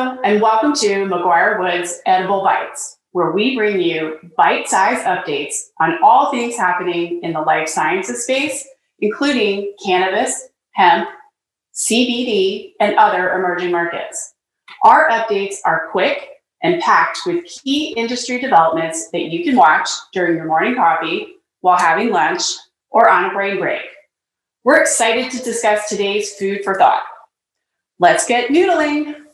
And welcome to McGuire Woods Edible Bites, where we bring you bite sized updates on all things happening in the life sciences space, including cannabis, hemp, CBD, and other emerging markets. Our updates are quick and packed with key industry developments that you can watch during your morning coffee, while having lunch, or on a brain break. We're excited to discuss today's food for thought. Let's get noodling.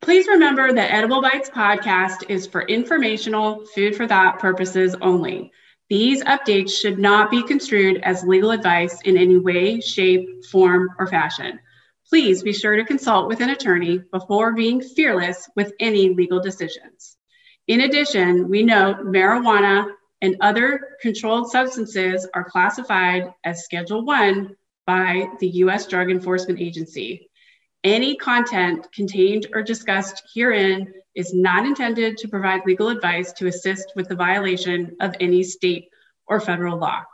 Please remember that Edible Bites podcast is for informational, food for thought purposes only. These updates should not be construed as legal advice in any way, shape, form, or fashion. Please be sure to consult with an attorney before being fearless with any legal decisions. In addition, we note marijuana and other controlled substances are classified as Schedule 1 by the US Drug Enforcement Agency. Any content contained or discussed herein is not intended to provide legal advice to assist with the violation of any state or federal law.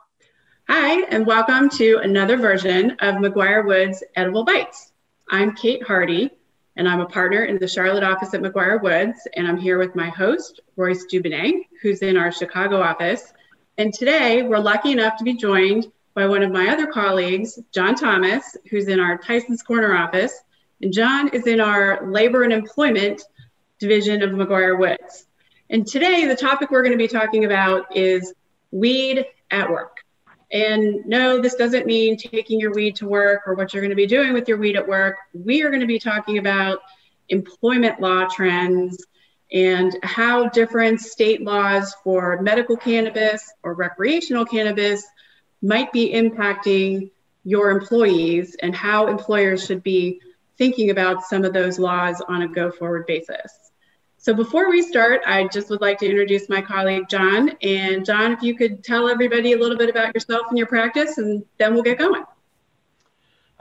Hi, and welcome to another version of McGuire Woods Edible Bites. I'm Kate Hardy, and I'm a partner in the Charlotte office at McGuire Woods, and I'm here with my host, Royce Dubonnet, who's in our Chicago office. And today, we're lucky enough to be joined by one of my other colleagues, John Thomas, who's in our Tyson's Corner office, and John is in our labor and employment division of McGuire Woods. And today, the topic we're going to be talking about is weed at work. And no, this doesn't mean taking your weed to work or what you're going to be doing with your weed at work. We are going to be talking about employment law trends and how different state laws for medical cannabis or recreational cannabis might be impacting your employees and how employers should be thinking about some of those laws on a go forward basis. So before we start, I just would like to introduce my colleague, John. And John, if you could tell everybody a little bit about yourself and your practice, and then we'll get going.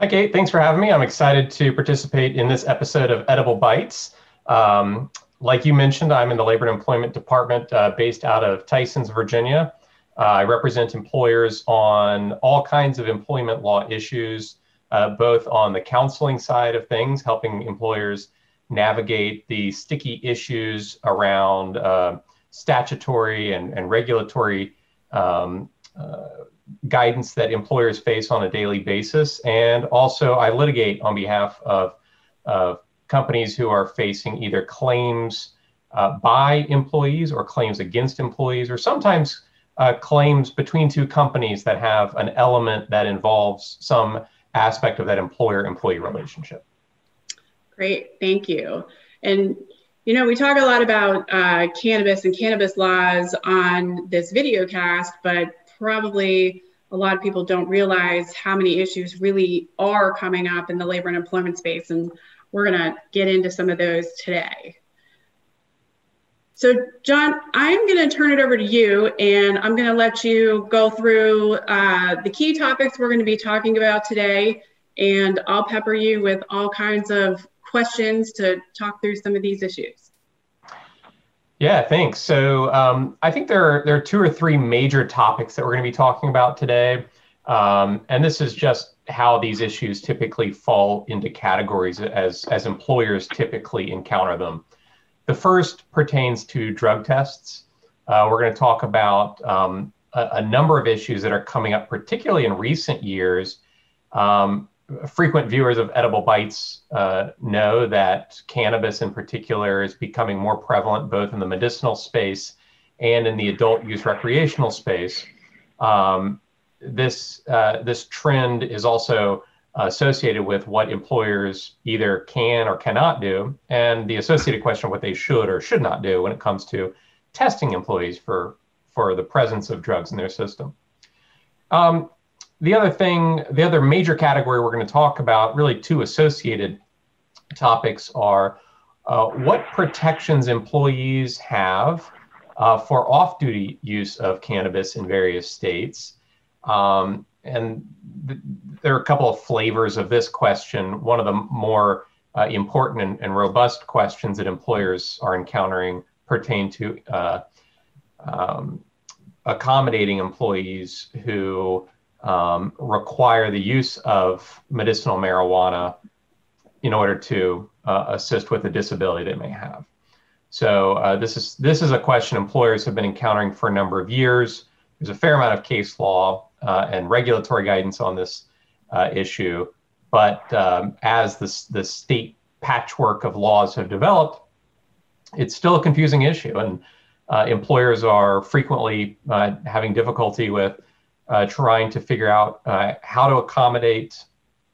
Hi, Kate. Thanks for having me. I'm excited to participate in this episode of Edible Bites. Um, like you mentioned, I'm in the Labor and Employment Department uh, based out of Tysons, Virginia. Uh, I represent employers on all kinds of employment law issues, uh, both on the counseling side of things, helping employers navigate the sticky issues around uh, statutory and, and regulatory um, uh, guidance that employers face on a daily basis. And also, I litigate on behalf of, of companies who are facing either claims uh, by employees or claims against employees, or sometimes uh, claims between two companies that have an element that involves some aspect of that employer employee relationship. Great, thank you. And you know, we talk a lot about uh, cannabis and cannabis laws on this video cast, but probably a lot of people don't realize how many issues really are coming up in the labor and employment space. And we're going to get into some of those today. So, John, I'm going to turn it over to you and I'm going to let you go through uh, the key topics we're going to be talking about today. And I'll pepper you with all kinds of questions to talk through some of these issues. Yeah, thanks. So um, I think there are, there are two or three major topics that we're going to be talking about today. Um, and this is just how these issues typically fall into categories as, as employers typically encounter them. The first pertains to drug tests. Uh, we're going to talk about um, a, a, number of issues that are coming up, particularly in recent years. Um, frequent viewers of Edible Bites uh, know that cannabis in particular is becoming more prevalent both in the medicinal space and in the adult use recreational space. Um, this, uh, this trend is also associated with what employers either can or cannot do, and the associated question of what they should or should not do when it comes to testing employees for, for the presence of drugs in their system. Um, the other thing, the other major category we're going to talk about, really two associated topics are uh, what protections employees have uh, for off duty use of cannabis in various states. Um, and th- there are a couple of flavors of this question. One of the more uh, important and, and, robust questions that employers are encountering pertain to uh, um, accommodating employees who um, require the use of medicinal marijuana in order to uh, assist with a disability they may have. So uh, this is this is a question employers have been encountering for a number of years. There's a fair amount of case law uh, and regulatory guidance on this uh, issue, but um, as this the state patchwork of laws have developed, it's still a confusing issue, and uh, employers are frequently uh, having difficulty with trying to figure out how to accommodate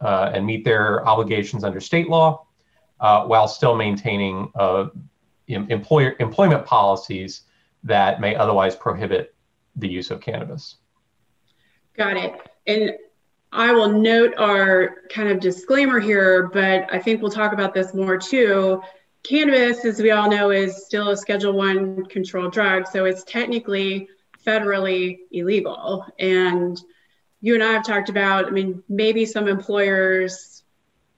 and meet their obligations under state law while still maintaining employer employment policies that may otherwise prohibit the use of cannabis. Got it. And I will note our kind of disclaimer here, but I think we'll talk about this more too. Cannabis, as we all know, is still a Schedule One controlled drug, so it's technically federally illegal. And you and I have talked about, I mean, maybe some employers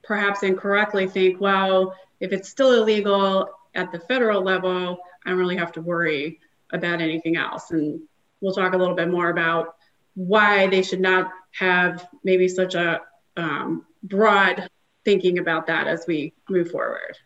perhaps incorrectly think, well, if it's still illegal at the federal level, I don't really have to worry about anything else. And we'll talk a little bit more about why they should not have maybe such a um, broad thinking about that as we move forward.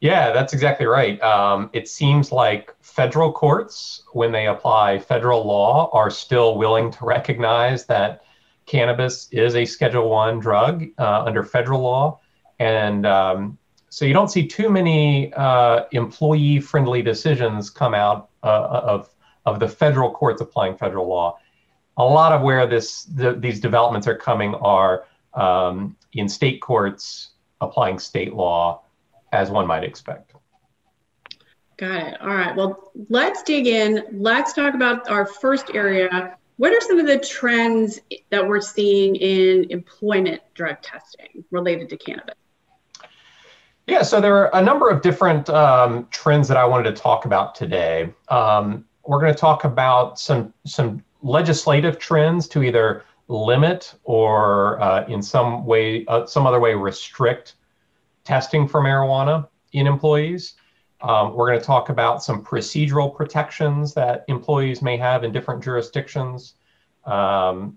Yeah, that's exactly right. Um, it seems like federal courts, when they apply federal law, are still willing to recognize that cannabis is a Schedule One drug uh, under federal law, and um, so you don't see too many uh, employee-friendly decisions come out uh, of of the federal courts applying federal law. A lot of where this the, these developments are coming are um, in state courts applying state law, as one might expect. Got it. All right. Well, let's dig in. Let's talk about our first area. What are some of the trends that we're seeing in employment drug testing related to cannabis? Yeah, so there are a number of different um, trends that I wanted to talk about today. Um, we're going to talk about some some legislative trends to either limit or uh, in some way, uh, some other way, restrict testing for marijuana in employees. Um, we're going to talk about some procedural protections that employees may have in different jurisdictions, um,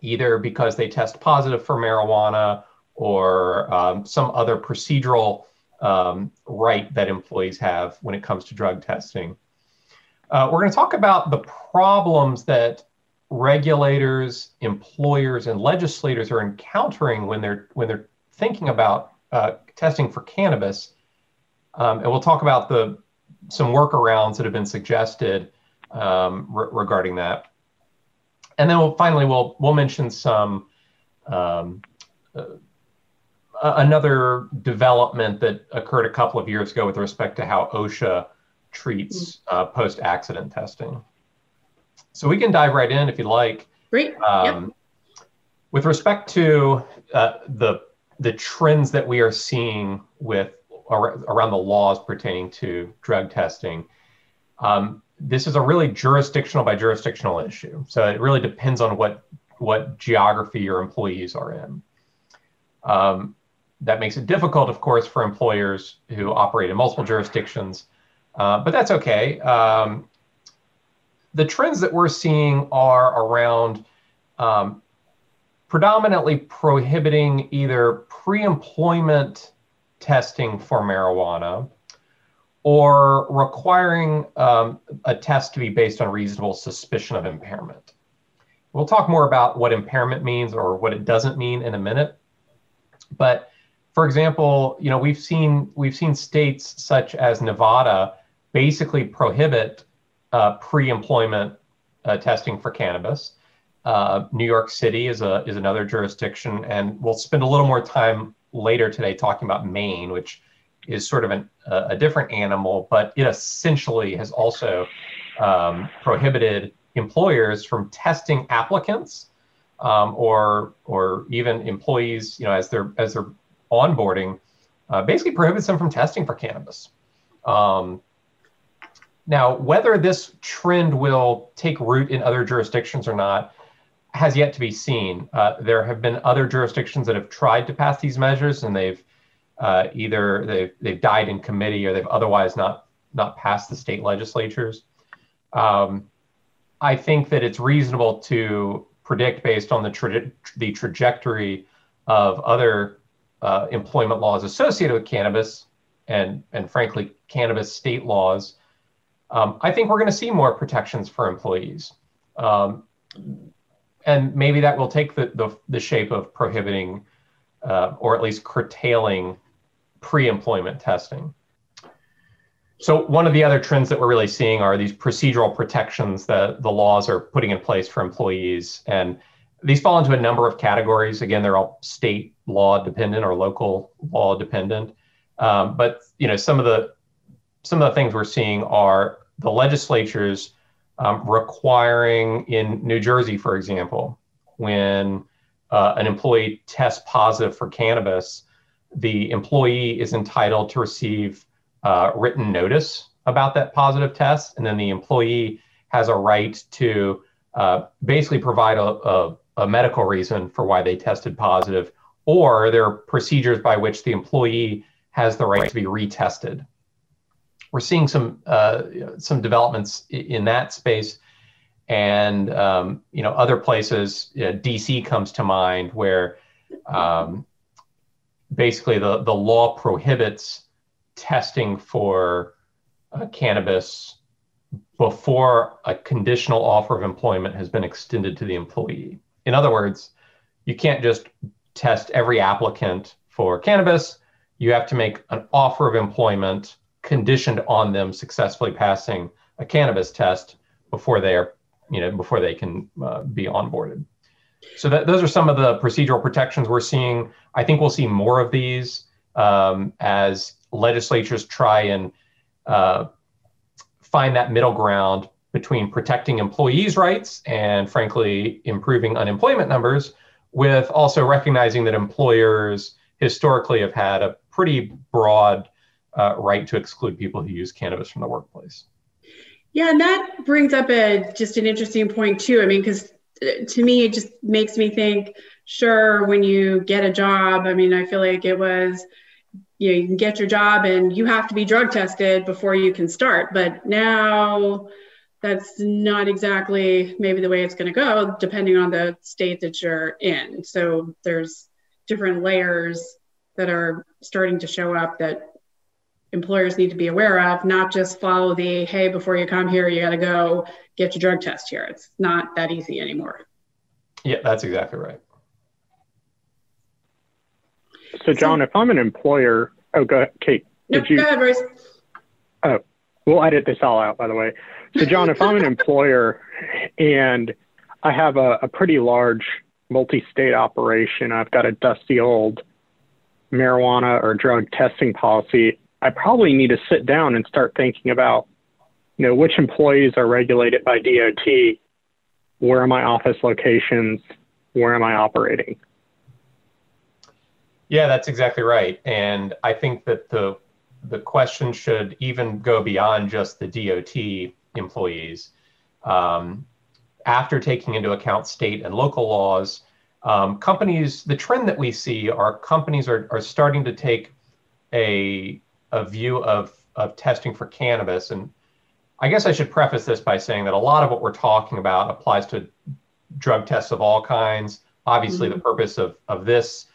either because they test positive for marijuana or um, some other procedural um, right that employees have when it comes to drug testing. Uh, we're going to talk about the problems that regulators, employers, and legislators are encountering when they're when they're thinking about uh, testing for cannabis, um, and we'll talk about the some workarounds that have been suggested um, re- regarding that. And then we'll finally we'll we'll mention some um, uh, another development that occurred a couple of years ago with respect to how OSHA treats mm. uh, post accident testing. So we can dive right in if you'd like. Great. Um, yep. With respect to uh, the the trends that we are seeing with around the laws pertaining to drug testing, um, this is a really jurisdictional by jurisdictional issue. So it really depends on what what geography your employees are in. Um, that makes it difficult, of course, for employers who operate in multiple jurisdictions, uh, but that's okay. Um, the trends that we're seeing are around um, predominantly prohibiting either pre employment testing for marijuana or requiring um, a test to be based on reasonable suspicion of impairment. We'll talk more about what impairment means or what it doesn't mean in a minute. But for example, you know, we've seen we've seen states such as Nevada basically prohibit uh, pre-employment uh, testing for cannabis. Uh, New York City is a is another jurisdiction, and we'll spend a little more time later today talking about Maine, which is sort of an, a different animal, but it essentially has also um, prohibited employers from testing applicants um, or or even employees, you know, as they're as they're onboarding uh, basically prohibits them from testing for cannabis. Um, now, whether this trend will take root in other jurisdictions or not has yet to be seen. Uh, there have been other jurisdictions that have tried to pass these measures, and they've uh, either they've, they've died in committee or they've otherwise not not passed the state legislatures. Um, I think that it's reasonable to predict based on the tra- the trajectory of other uh, employment laws associated with cannabis and, and frankly, cannabis state laws, um, I think we're going to see more protections for employees. Um, and maybe that will take the, the, the shape of prohibiting uh, or at least curtailing pre employment testing. So, one of the other trends that we're really seeing are these procedural protections that the laws are putting in place for employees. And these fall into a number of categories. Again, they're all state law dependent or local law dependent. Um, but you know, some of the some of the things we're seeing are the legislatures um, requiring in New Jersey, for example, when uh, an employee tests positive for cannabis, the employee is entitled to receive uh, written notice about that positive test, and then the employee has a right to uh, basically provide a, a, a medical reason for why they tested positive, or there are procedures by which the employee has the right to be retested. We're seeing some uh, some developments in that space, and um, you know other places. You know, DC comes to mind where um, basically the the law prohibits testing for uh, cannabis before a conditional offer of employment has been extended to the employee. In other words, you can't just test every applicant for cannabis. You have to make an offer of employment conditioned on them successfully passing a cannabis test before they are, you know, before they can uh, be onboarded. So that, those are some of the procedural protections we're seeing. I think we'll see more of these um, as legislatures try and uh, find that middle ground between protecting employees' rights and, frankly, improving unemployment numbers, with also recognizing that employers historically have had a pretty broad uh, right to exclude people who use cannabis from the workplace. Yeah, and that brings up a just an interesting point too. I mean, because uh, to me, it just makes me think. Sure, when you get a job, I mean, I feel like it was you know you can get your job and you have to be drug tested before you can start but now that's not exactly maybe the way it's going to go depending on the state that you're in so there's different layers that are starting to show up that employers need to be aware of not just follow the hey before you come here you got to go get your drug test here it's not that easy anymore yeah that's exactly right so, John, if I'm an employer, oh, go ahead, Kate. No, you, go ahead, Royce. Oh, we'll edit this all out, by the way. So, John, if I'm an employer and I have a, a pretty large multi-state operation, I've got a dusty old marijuana or drug testing policy. I probably need to sit down and start thinking about, you know, which employees are regulated by DOT, where are my office locations, where am I operating? Yeah, that's exactly right. And I think that the the question should even go beyond just the DOT employees. Um, after taking into account state and local laws, um, companies, the trend that we see are companies are, are starting to take a, a view of, of testing for cannabis. And I guess I should preface this by saying that a lot of what we're talking about applies to drug tests of all kinds. Obviously, mm-hmm. the purpose of, of this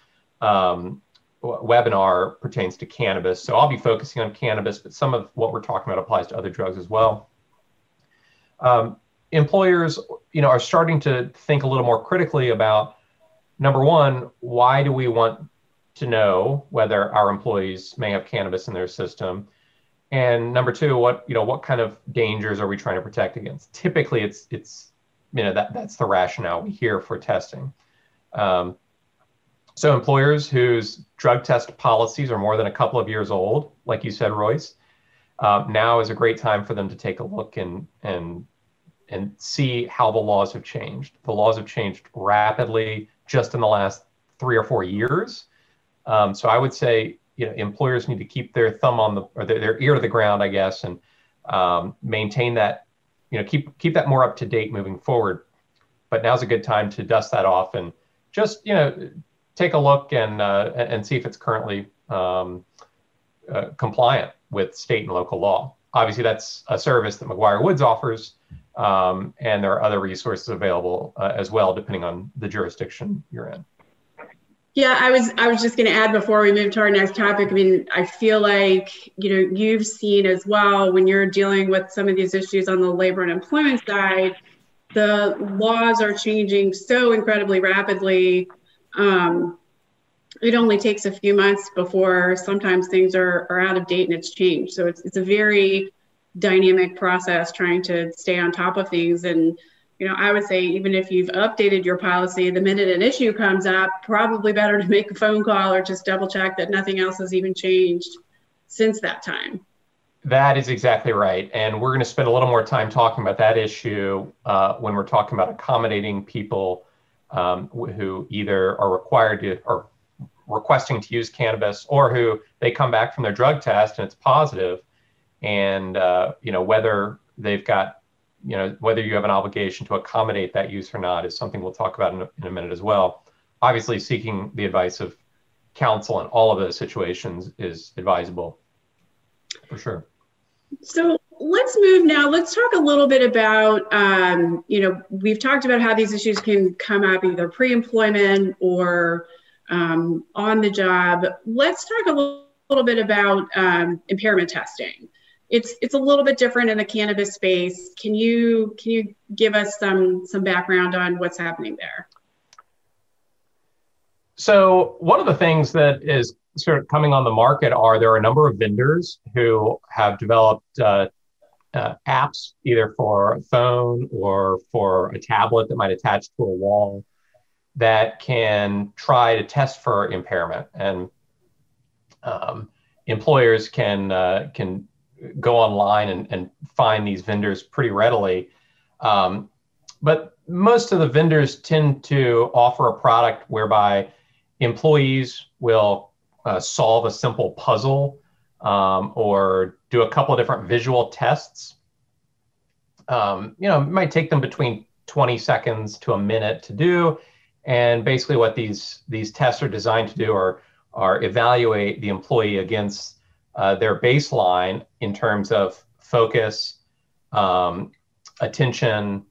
um, webinar pertains to cannabis. So I'll be focusing on cannabis, but some of what we're talking about applies to other drugs as well. Um, employers, you know, are starting to think a little more critically about number one, why do we want to know whether our employees may have cannabis in their system? And number two, what you know, what kind of dangers are we trying to protect against? Typically, it's it's you know that that's the rationale we hear for testing. Um, so employers whose drug test policies are more than a couple of years old, like you said, Royce, uh, now is a great time for them to take a look and and and see how the laws have changed. The laws have changed rapidly just in the last three or four years. Um, so I would say you know employers need to keep their thumb on the or their, their ear to the ground, I guess, and um, maintain that you know keep keep that more up to date moving forward. But now's a good time to dust that off and just you know take a look and uh, and see if it's currently um, uh, compliant with state and local law. Obviously, that's a service that McGuire Woods offers, um, and there are other resources available uh, as well, depending on the jurisdiction you're in. Yeah, I was I was just going to add before we move to our next topic. I mean, I feel like you know you've seen as well when you're dealing with some of these issues on the labor and employment side, the laws are changing so incredibly rapidly. Um, it only takes a few months before sometimes things are, are out of date and it's changed. So it's it's a very dynamic process trying to stay on top of things and you know, I would say even if you've updated your policy, the minute an issue comes up, probably better to make a phone call or just double check that nothing else has even changed since that time. That is exactly right. And we're going to spend a little more time talking about that issue uh, when we're talking about accommodating people um, who either are required to or requesting to use cannabis or who they come back from their drug test and it's positive and uh, you know whether they've got you know, whether you have an obligation to accommodate that use or not is something we'll talk about in a, in a minute as well. Obviously, seeking the advice of counsel in all of those situations is advisable for sure. So let's move now. Let's talk a little bit about, um, you know, we've talked about how these issues can come up either pre employment or um, on the job. Let's talk a little, bit about um, impairment testing it's it's a little bit different in the cannabis space. Can you can you give us some some background on what's happening there? So one of the things that is sort of coming on the market are there are a number of vendors who have developed uh, uh, apps either for a phone or for a tablet that might attach to a wall that can try to test for impairment and um, employers can uh, can go online and, and find these vendors pretty readily. Um, but most of the vendors tend to offer a product whereby employees will uh, solve a simple puzzle um, or do a couple of different visual tests. Um, you know, it might take them between 20 seconds to a minute to do. And basically, what these these tests are designed to do are are evaluate the employee against uh, their baseline in terms of focus, um, attention,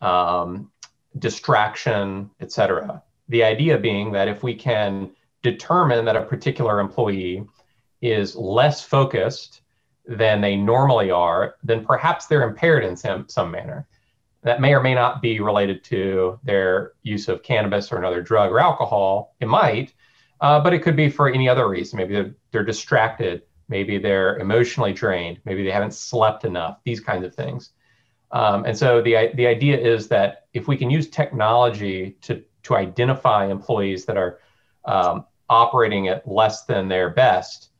um, distraction, etc. The idea being that if we can determine that a particular employee is less focused than they normally are, then perhaps they're impaired in some, some manner. That may or may not be related to their use of cannabis or another drug or alcohol. It might, uh, but it could be for any other reason. Maybe they're, they're distracted. Maybe they're emotionally drained. Maybe they haven't slept enough. These kinds of things. Um, and so the the idea is that if we can use technology to to identify employees that are um, operating at less than their best,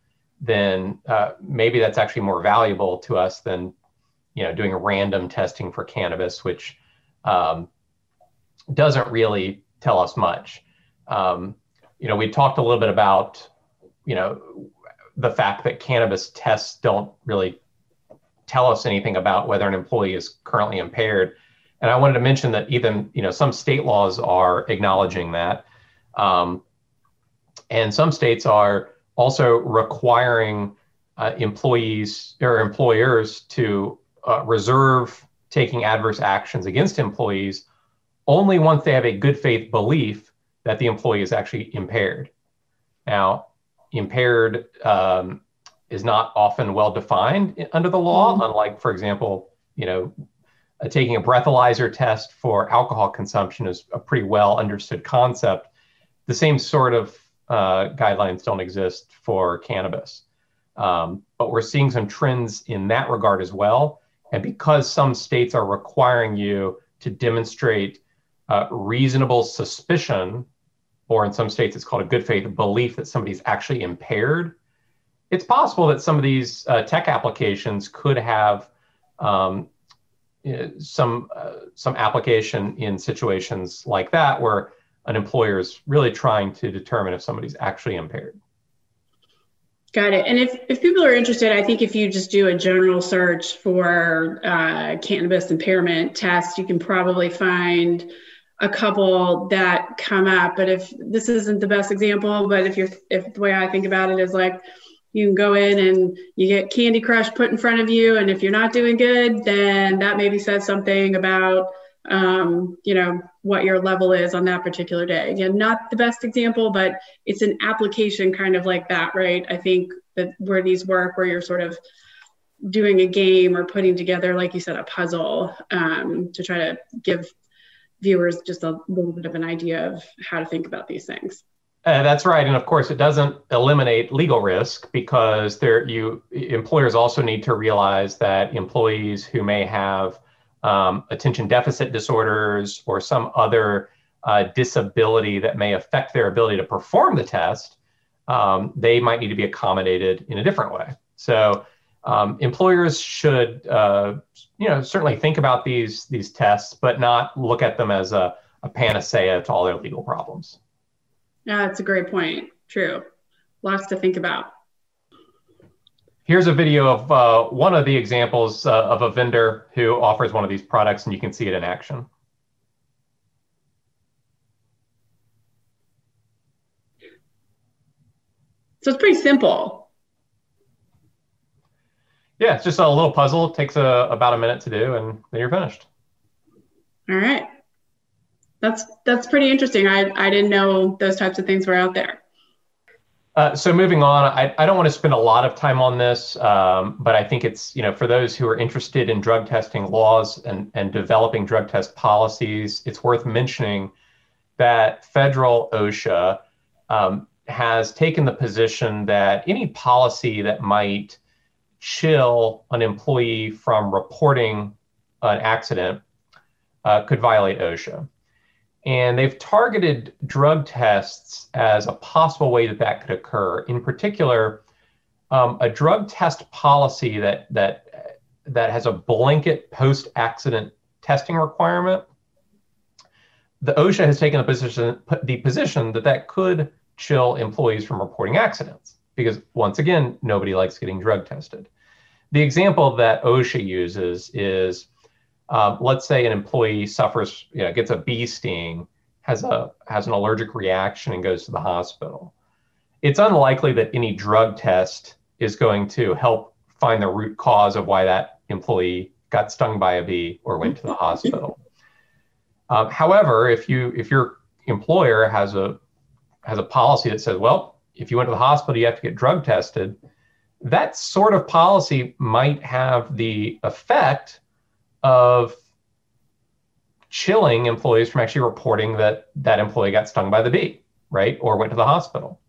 then uh, maybe that's actually more valuable to us than you know doing random testing for cannabis, which um, doesn't really tell us much. Um, you know, we talked a little bit about, you know, the fact that cannabis tests don't really tell us anything about whether an employee is currently impaired. And I wanted to mention that even, you know, some state laws are acknowledging that. Um, and some states are also requiring uh, employees or employers to uh, reserve taking adverse actions against employees only once they have a good faith belief that the employee is actually impaired. Now, impaired um, is not often well defined under the law, mm-hmm. unlike, for example, you know, uh, taking a breathalyzer test for alcohol consumption is a pretty well understood concept. The same sort of uh, guidelines don't exist for cannabis. Um, but we're seeing some trends in that regard as well. And because some states are requiring you to demonstrate uh, reasonable suspicion or in some states it's called a good faith belief that somebody's actually impaired, it's possible that some of these uh, tech applications could have um, some uh, some application in situations like that where an employer is really trying to determine if somebody's actually impaired. Got it. And if, if people are interested, I think if you just do a general search for uh, cannabis impairment test, you can probably find a couple that come up. But if this isn't the best example, but if you're if the way I think about it is like you can go in and you get Candy Crush put in front of you, and if you're not doing good, then that maybe says something about um, you know, what your level is on that particular day. Again, not the best example, but it's an application kind of like that, right? I think that where these work, where you're sort of doing a game or putting together, like you said, a puzzle um, to try to give viewers just a little bit of an idea of how to think about these things. Uh, that's right, and of course, it doesn't eliminate legal risk because there you employers also need to realize that employees who may have um, attention deficit disorders or some other uh, disability that may affect their ability to perform the test, um, they might need to be accommodated in a different way. So um, employers should, uh, you know, certainly think about these these tests, but not look at them as a, a panacea to all their legal problems. Yeah, that's a great point. True. Lots to think about. Here's a video of uh, one of the examples uh, of a vendor who offers one of these products, and you can see it in action. So it's pretty simple. Yeah, it's just a little puzzle. It takes a, about a minute to do, and then you're finished. All right. That's that's pretty interesting. I, I didn't know those types of things were out there. Uh, so moving on, I, I don't want to spend a lot of time on this, um, but I think it's, you know, for those who are interested in drug testing laws and, and developing drug test policies, it's worth mentioning that federal OSHA um, has taken the position that any policy that might chill an employee from reporting an accident uh, could violate OSHA. And they've targeted drug tests as a possible way that that could occur. In particular, um, a drug test policy that that that has a blanket post-accident testing requirement. The OSHA has taken the position the position that that could chill employees from reporting accidents because once again, nobody likes getting drug tested. The example that OSHA uses is, um, let's say an employee suffers, you know, gets a bee sting, has a has an allergic reaction, and goes to the hospital. It's unlikely that any drug test is going to help find the root cause of why that employee got stung by a bee or went to the hospital. Um, however, if you if your employer has a has a policy that says, well, if you went to the hospital, you have to get drug tested. That sort of policy might have the effect of chilling employees from actually reporting that that employee got stung by the bee, right, or went to the hospital.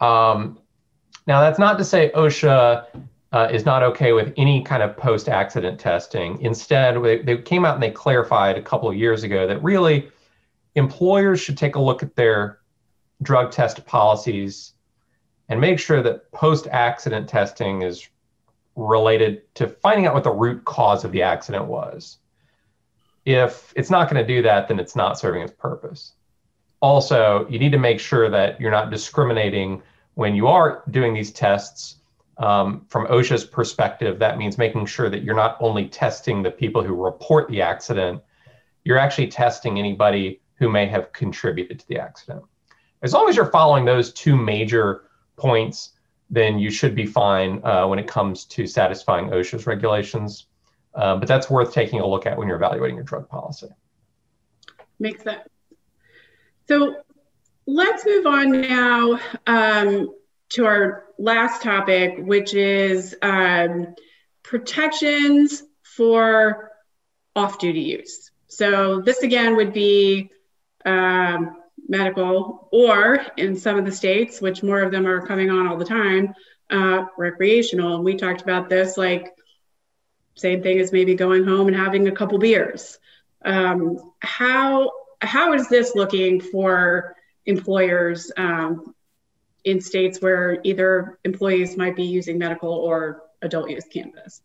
Um, now, that's not to say OSHA uh, is not okay with any kind of post-accident testing. Instead, they, they came out and they clarified a couple of years ago that really employers should take a look at their drug test policies and make sure that post accident testing is related to finding out what the root cause of the accident was. If it's not going to do that, then it's not serving its purpose. Also, you need to make sure that you're not discriminating when you are doing these tests. Um, from OSHA's perspective, that means making sure that you're not only testing the people who report the accident, you're actually testing anybody who may have contributed to the accident. As long as you're following those two major points, then you should be fine uh, when it comes to satisfying OSHA's regulations. Uh, but that's worth taking a look at when you're evaluating your drug policy. Makes sense. So let's move on now um, to our last topic, which is um, protections for off duty use. So, this again would be um, medical, or in some of the states, which more of them are coming on all the time, uh, recreational. And we talked about this like same thing as maybe going home and having a couple beers. Um, how how is this looking for employers um, in states where either employees might be using medical or adult use cannabis?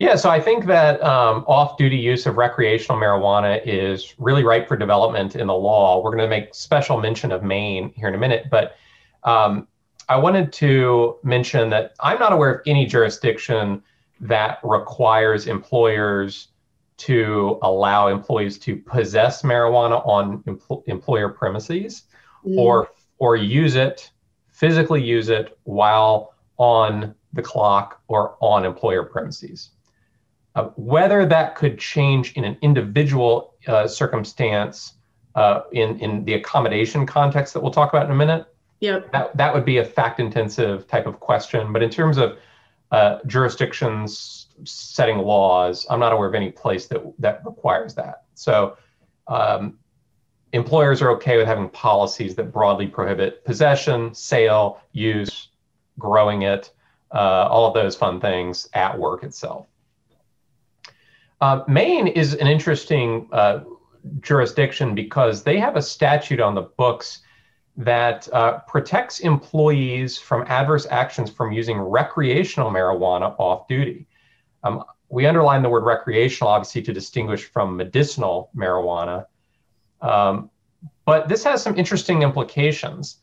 Yeah, so I think that um, off duty use of recreational marijuana is really ripe for development in the law. We're going to make special mention of Maine here in a minute, but um, I wanted to mention that I'm not aware of any jurisdiction that requires employers to allow employees to possess marijuana on empl- employer premises mm. or or use it physically use it while on the clock or on employer premises. Uh, whether that could change in an individual uh, circumstance uh, in, in the accommodation context that we'll talk about in a minute, yep. that, that would be a fact intensive type of question. But in terms of uh, jurisdictions setting laws, I'm not aware of any place that, that requires that. So um, employers are okay with having policies that broadly prohibit possession, sale, use, growing it, uh, all of those fun things at work itself. Uh, Maine is an interesting uh, jurisdiction because they have a statute on the books that uh, protects employees from adverse actions from using recreational marijuana off duty. Um, we underline the word recreational, obviously, to distinguish from medicinal marijuana. Um, but this has some interesting implications.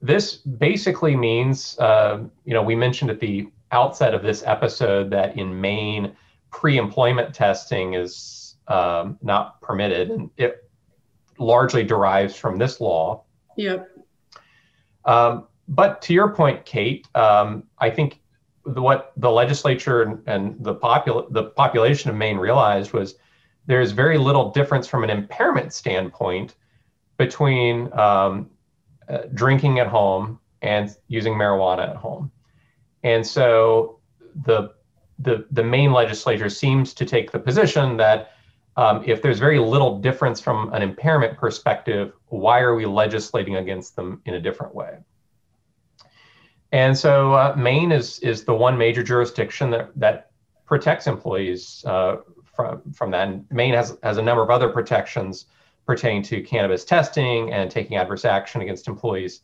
This basically means, uh, you know, we mentioned at the outset of this episode that in Maine, pre-employment testing is um, not permitted, and it largely derives from this law. Yep. Um, but to your point, Kate, um, I think the, what the legislature and, and the popul- the population of Maine realized was there's very little difference from an impairment standpoint between um, uh, drinking at home and using marijuana at home. And so the the, the Maine legislature seems to take the position that um, if there's very little difference from an impairment perspective, why are we legislating against them in a different way? And so uh, Maine is, is the one major jurisdiction that, that protects employees uh, from, from that. And Maine has, has a number of other protections pertaining to cannabis testing and taking adverse action against employees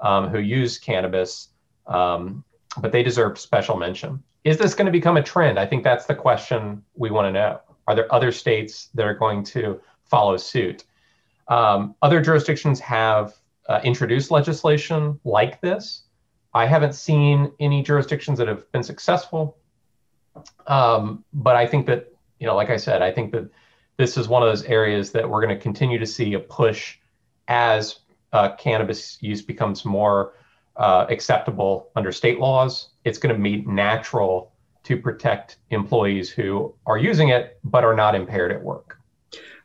um, who use cannabis, um, but they deserve special mention is this going to become a trend? I think that's the question we want to know. Are there other states that are going to follow suit? Um, other jurisdictions have uh, introduced legislation like this. I haven't seen any jurisdictions that have been successful. Um, but I think that, you know, like I said, I think that this is one of those areas that we're going to continue to see a push as uh, cannabis use becomes more uh, acceptable under state laws. It's going to be natural to protect employees who are using it but are not impaired at work.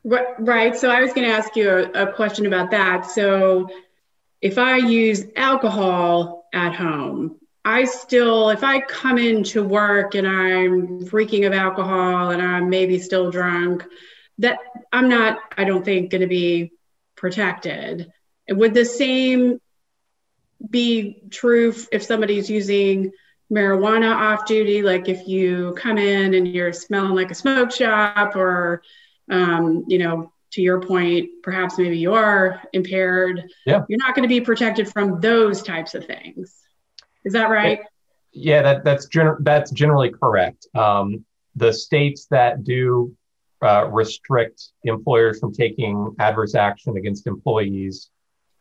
Right. So I was going to ask you a, a question about that. So if I use alcohol at home, I still, if I come into work and I'm reeking of alcohol and I'm maybe still drunk, that I'm not, I don't think, going to be protected. Would the same be true if somebody's using marijuana off duty like if you come in and you're smelling like a smoke shop or um, you know to your point perhaps maybe you are impaired yeah. you're not going to be protected from those types of things. Is that right? Yeah that, that's gen- that's generally correct. Um, the states that do uh, restrict employers from taking adverse action against employees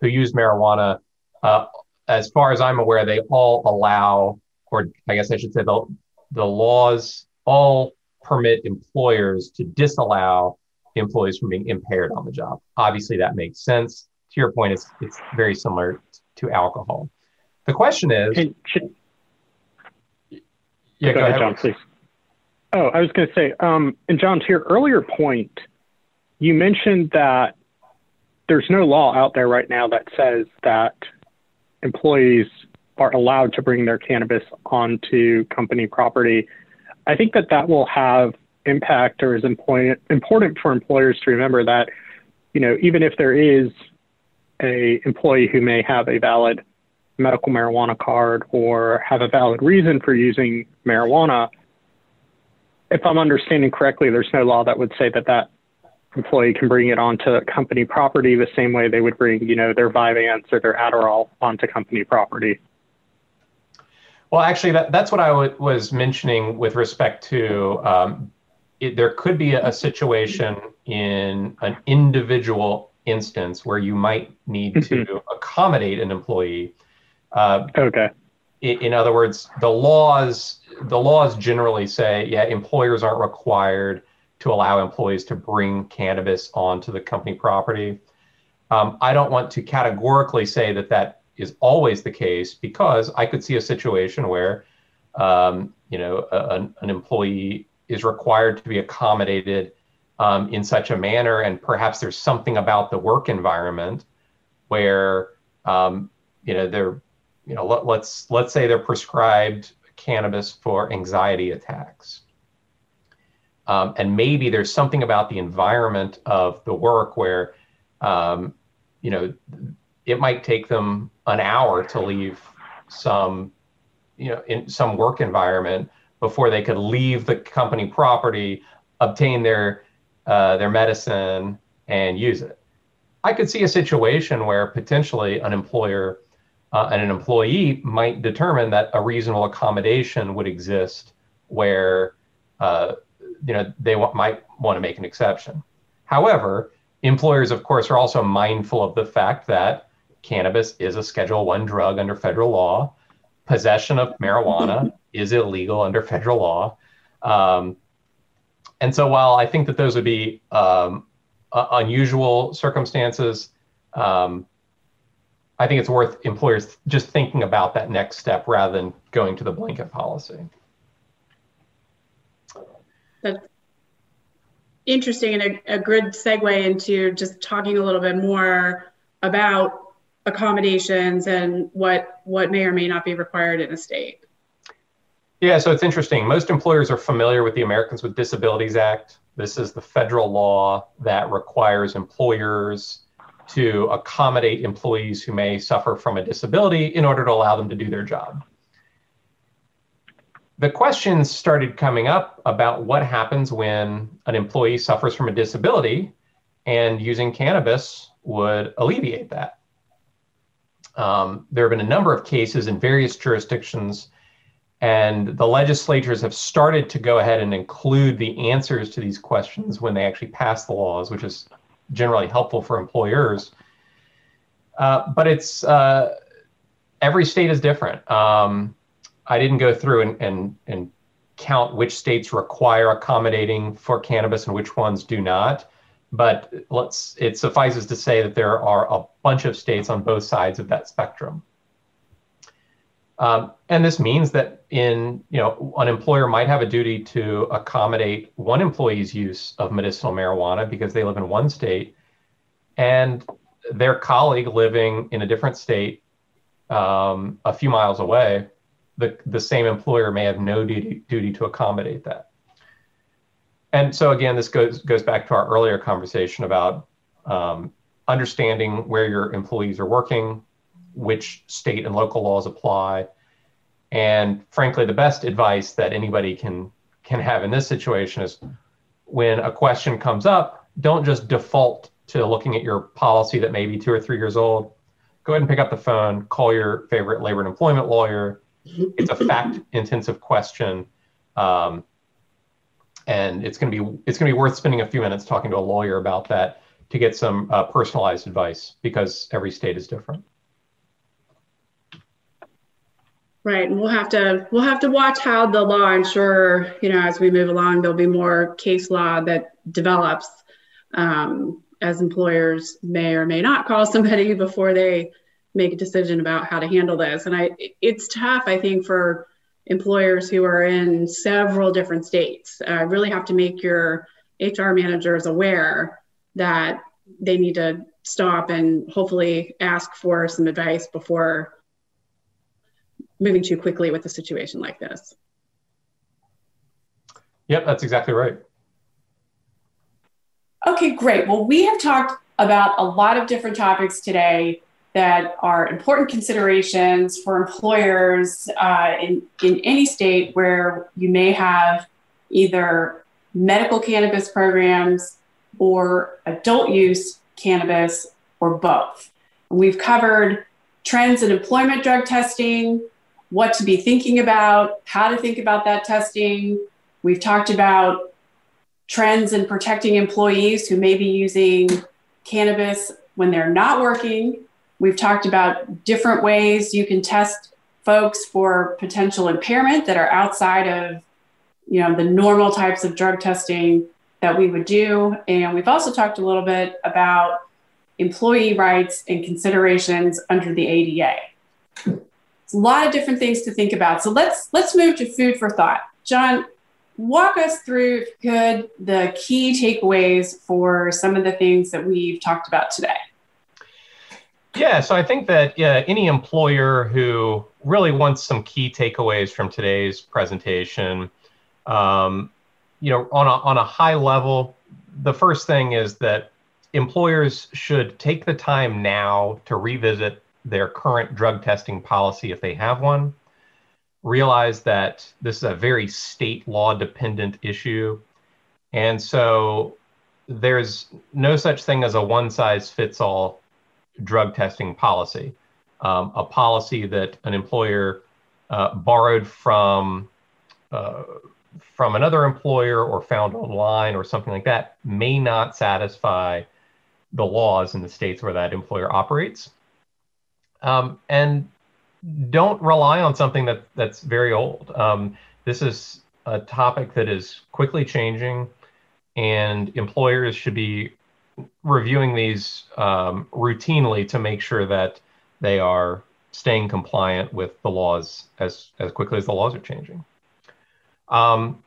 who use marijuana uh, as far as I'm aware, they all allow, or I guess I should say, the, the laws all permit employers to disallow employees from being impaired on the job. Obviously, that makes sense. To your point, it's, it's very similar to alcohol. The question is. Hey, should, yeah, go, go ahead, John, please. Oh, I was going to say, um, and John, to your earlier point, you mentioned that there's no law out there right now that says that employees are allowed to bring their cannabis onto company property. I think that that will have impact or is important important for employers to remember that you know even if there is a employee who may have a valid medical marijuana card or have a valid reason for using marijuana if i'm understanding correctly there's no law that would say that that employee can bring it onto company property the same way they would bring, you know, their Vyvanse or their Adderall onto company property. Well, actually, that, that's what I w- was mentioning with respect to um, it, there could be a, a, situation in an individual instance where you might need mm-hmm. to accommodate an employee. Uh, okay. In, in other words, the laws the laws generally say, yeah, employers aren't required to allow employees to bring cannabis onto the company property. Um, I don't want to categorically say that that is always the case because I could see a situation where, um, you know, a, an employee is required to be accommodated um, in such a manner, and perhaps there's something about the work environment where um, you know they're you know let, let's let's say they're prescribed cannabis for anxiety attacks. Um, and maybe there's something about the environment of the work where, um, you know, it might take them an hour to leave some, you know, in some work environment before they could leave the company property, obtain their uh, their medicine, and use it. I could see a situation where potentially an employer uh, and an employee might determine that a reasonable accommodation would exist where uh, you know they w- might want to make an exception. However, employers, of course, are also mindful of the fact that cannabis is a Schedule One drug under federal law. Possession of marijuana is illegal under federal law. Um, and so, while I think that those would be um, uh, unusual circumstances, um, I think it's worth employers just thinking about that next step rather than going to the blanket policy. That's interesting and a, a good segue into just talking a little bit more about accommodations and what what may or may not be required in a state. Yeah, so it's interesting. Most employers are familiar with the Americans with Disabilities Act. This is the federal law that requires employers to accommodate employees who may suffer from a disability in order to allow them to do their job. The questions started coming up about what happens when an employee suffers from a disability and using cannabis would alleviate that. Um, there have been a number of cases in various jurisdictions, and the legislatures have started to go ahead and include the answers to these questions when they actually pass the laws, which is generally helpful for employers. Uh, but it's uh, every state is different. Um, I didn't go through and, and, and count which states require accommodating for cannabis and which ones do not. But let's it suffices to say that there are a bunch of states on both sides of that spectrum. Um, and this means that in you know an employer might have a duty to accommodate one employee's use of medicinal marijuana because they live in one state, and their colleague living in a different state um, a few miles away, the, the same employer may have no duty, duty to accommodate that. And so again, this goes goes back to our earlier conversation about um, understanding where your employees are working, which state and local laws apply. And frankly, the best advice that anybody can can have in this situation is when a question comes up, don't just default to looking at your policy that may be two or three years old. Go ahead and pick up the phone, call your favorite labor and employment lawyer. It's a fact intensive question. Um, and it's going to be it's going to be worth spending a few minutes talking to a lawyer about that to get some uh, personalized advice because every state is different. Right, and we'll have to we'll have to watch how the law. I'm sure you know as we move along, there'll be more case law that develops um, as employers may or may not call somebody before they make a decision about how to handle this. And I, it's tough, I think, for employers who are in several different states. Uh, really have to make your HR managers aware that they need to stop and hopefully ask for some advice before moving too quickly with a situation like this. Yep, that's exactly right. Okay, great. Well, we have talked about a lot of different topics today that are important considerations for employers uh, in, in any state where you may have either medical cannabis programs or adult use cannabis or both. We've covered trends in employment drug testing, what to be thinking about, how to think about that testing. We've talked about trends in protecting employees who may be using cannabis when they're not working. We've talked about different ways you can test folks for potential impairment that are outside of you know the normal types of drug testing that we would do and we've also talked a little bit about employee rights and considerations under the ADA. It's a lot of different things to think about. So let's let's move to food for thought. John, walk us through, could, the key takeaways for some of the things that we've talked about today. Yeah, so I think that uh, any employer who really wants some key takeaways from today's presentation, um, you know, on a, on a high level, the first thing is that employers should take the time now to revisit their current drug testing policy if they have one. Realize that this is a very state law dependent issue. And so there's no such thing as a one size fits all drug testing policy, um, a policy that an employer uh, borrowed from uh, from another employer or found online or something like that may not satisfy the laws in the states where that employer operates. Um, and don't rely on something that that's very old. Um, this is a topic that is quickly changing, and employers should be reviewing these um, routinely to make sure that they are staying compliant with the laws as as quickly as the laws are changing. Um,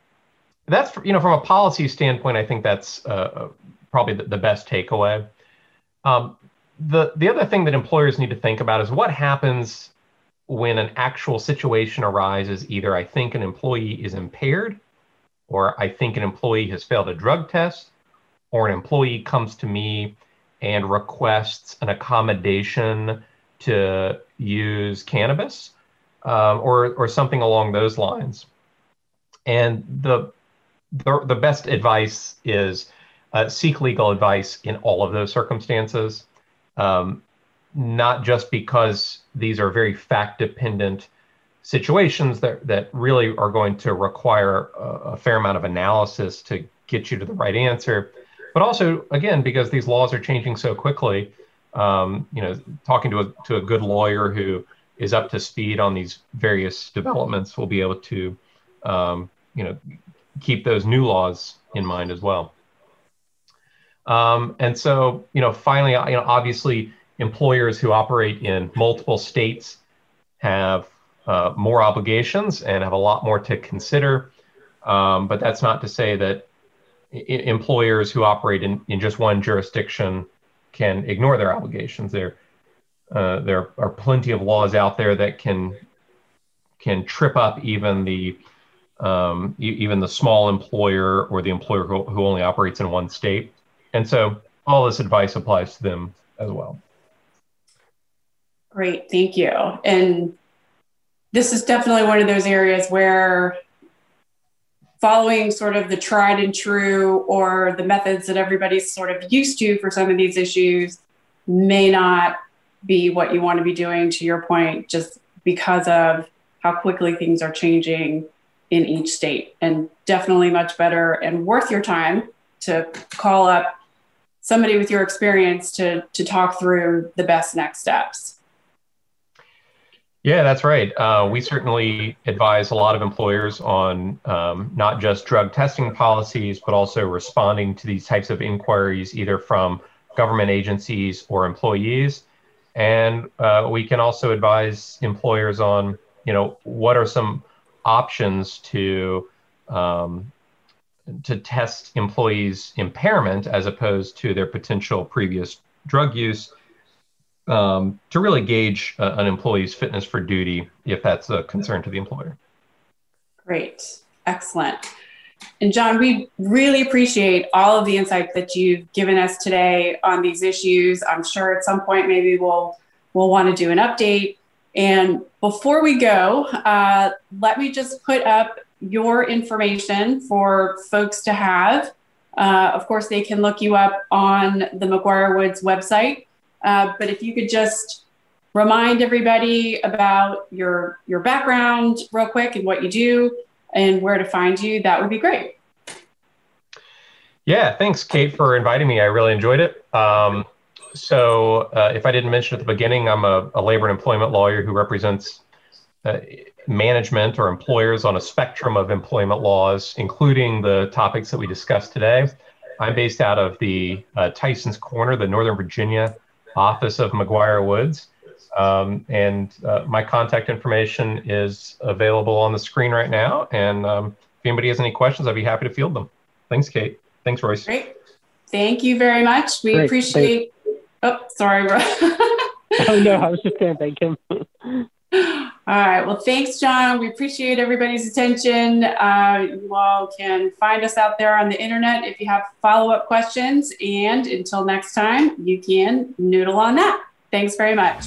that's you know from a policy standpoint, I think that's uh, uh, probably the, the, best takeaway. Um, the the other thing that employers need to think about is what happens when an actual situation arises. Either I think an employee is impaired, or I think an employee has failed a drug test, or an employee comes to me and requests an accommodation to use cannabis um, or, or something along those lines. And the, the, the best advice is uh, seek legal advice in all of those circumstances, um, not just because these are very fact dependent situations that, that really are going to require a, a fair amount of analysis to get you to the right answer but also again because these laws are changing so quickly. Um, you know, talking to a to a good lawyer who is up to speed on these various developments will be able to, um, you know, keep those new laws in mind as well. Um, and so, you know, finally, you know, obviously, employers who operate in multiple states have uh, more obligations and have a lot more to consider. Um, but that's not to say that employers who operate in, in just one jurisdiction can ignore their obligations. There, uh, there are plenty of laws out there that can can trip up even the um, even the small employer or the employer who, who only operates in one state. And so all this advice applies to them as well. Great, thank you. And this is definitely one of those areas where following sort of the tried and true or the methods that everybody's sort of used to for some of these issues may not be what you want to be doing to your point just because of how quickly things are changing in each state. And definitely much better and worth your time to call up somebody with your experience to to talk through the best next steps yeah, that's right. Uh, we certainly advise a lot of employers on um, not just drug testing policies, but also responding to these types of inquiries, either from government agencies or employees. And uh, we can also advise employers on, you know, what are some options to um, to test employees' impairment as opposed to their potential previous drug use um, to really gauge uh, an employee's fitness for duty if that's a concern to the employer. Great, excellent. And John, we really appreciate all of the insight that you've given us today on these issues. I'm sure at some point maybe we'll we'll want to do an update. And before we go, uh, let me just put up your information for folks to have. Uh, of course, they can look you up on the McGuire Woods website. Uh, but if you could just remind everybody about your your background real quick and what you do and where to find you, that would be great. Yeah, thanks, Kate, for inviting me. I really enjoyed it. Um, so, uh, if I didn't mention at the beginning, I'm a, a labor and employment lawyer who represents uh, management or employers on a spectrum of employment laws, including the topics that we discussed today. I'm based out of the uh, Tyson's Corner, the Northern Virginia office of McGuire Woods. Um, and uh, my contact information is available on the screen right now. And um, if anybody has any questions, I'd be happy to field them. Thanks, Kate. Thanks, Royce. Great. Thank you very much. We Great. appreciate. Oh, sorry. oh no, I was just going to thank him. all right. Well, thanks, John. We appreciate everybody's attention. Uh, you all can find us out there on the internet if you have follow up questions. And until next time, you can noodle on that. Thanks very much.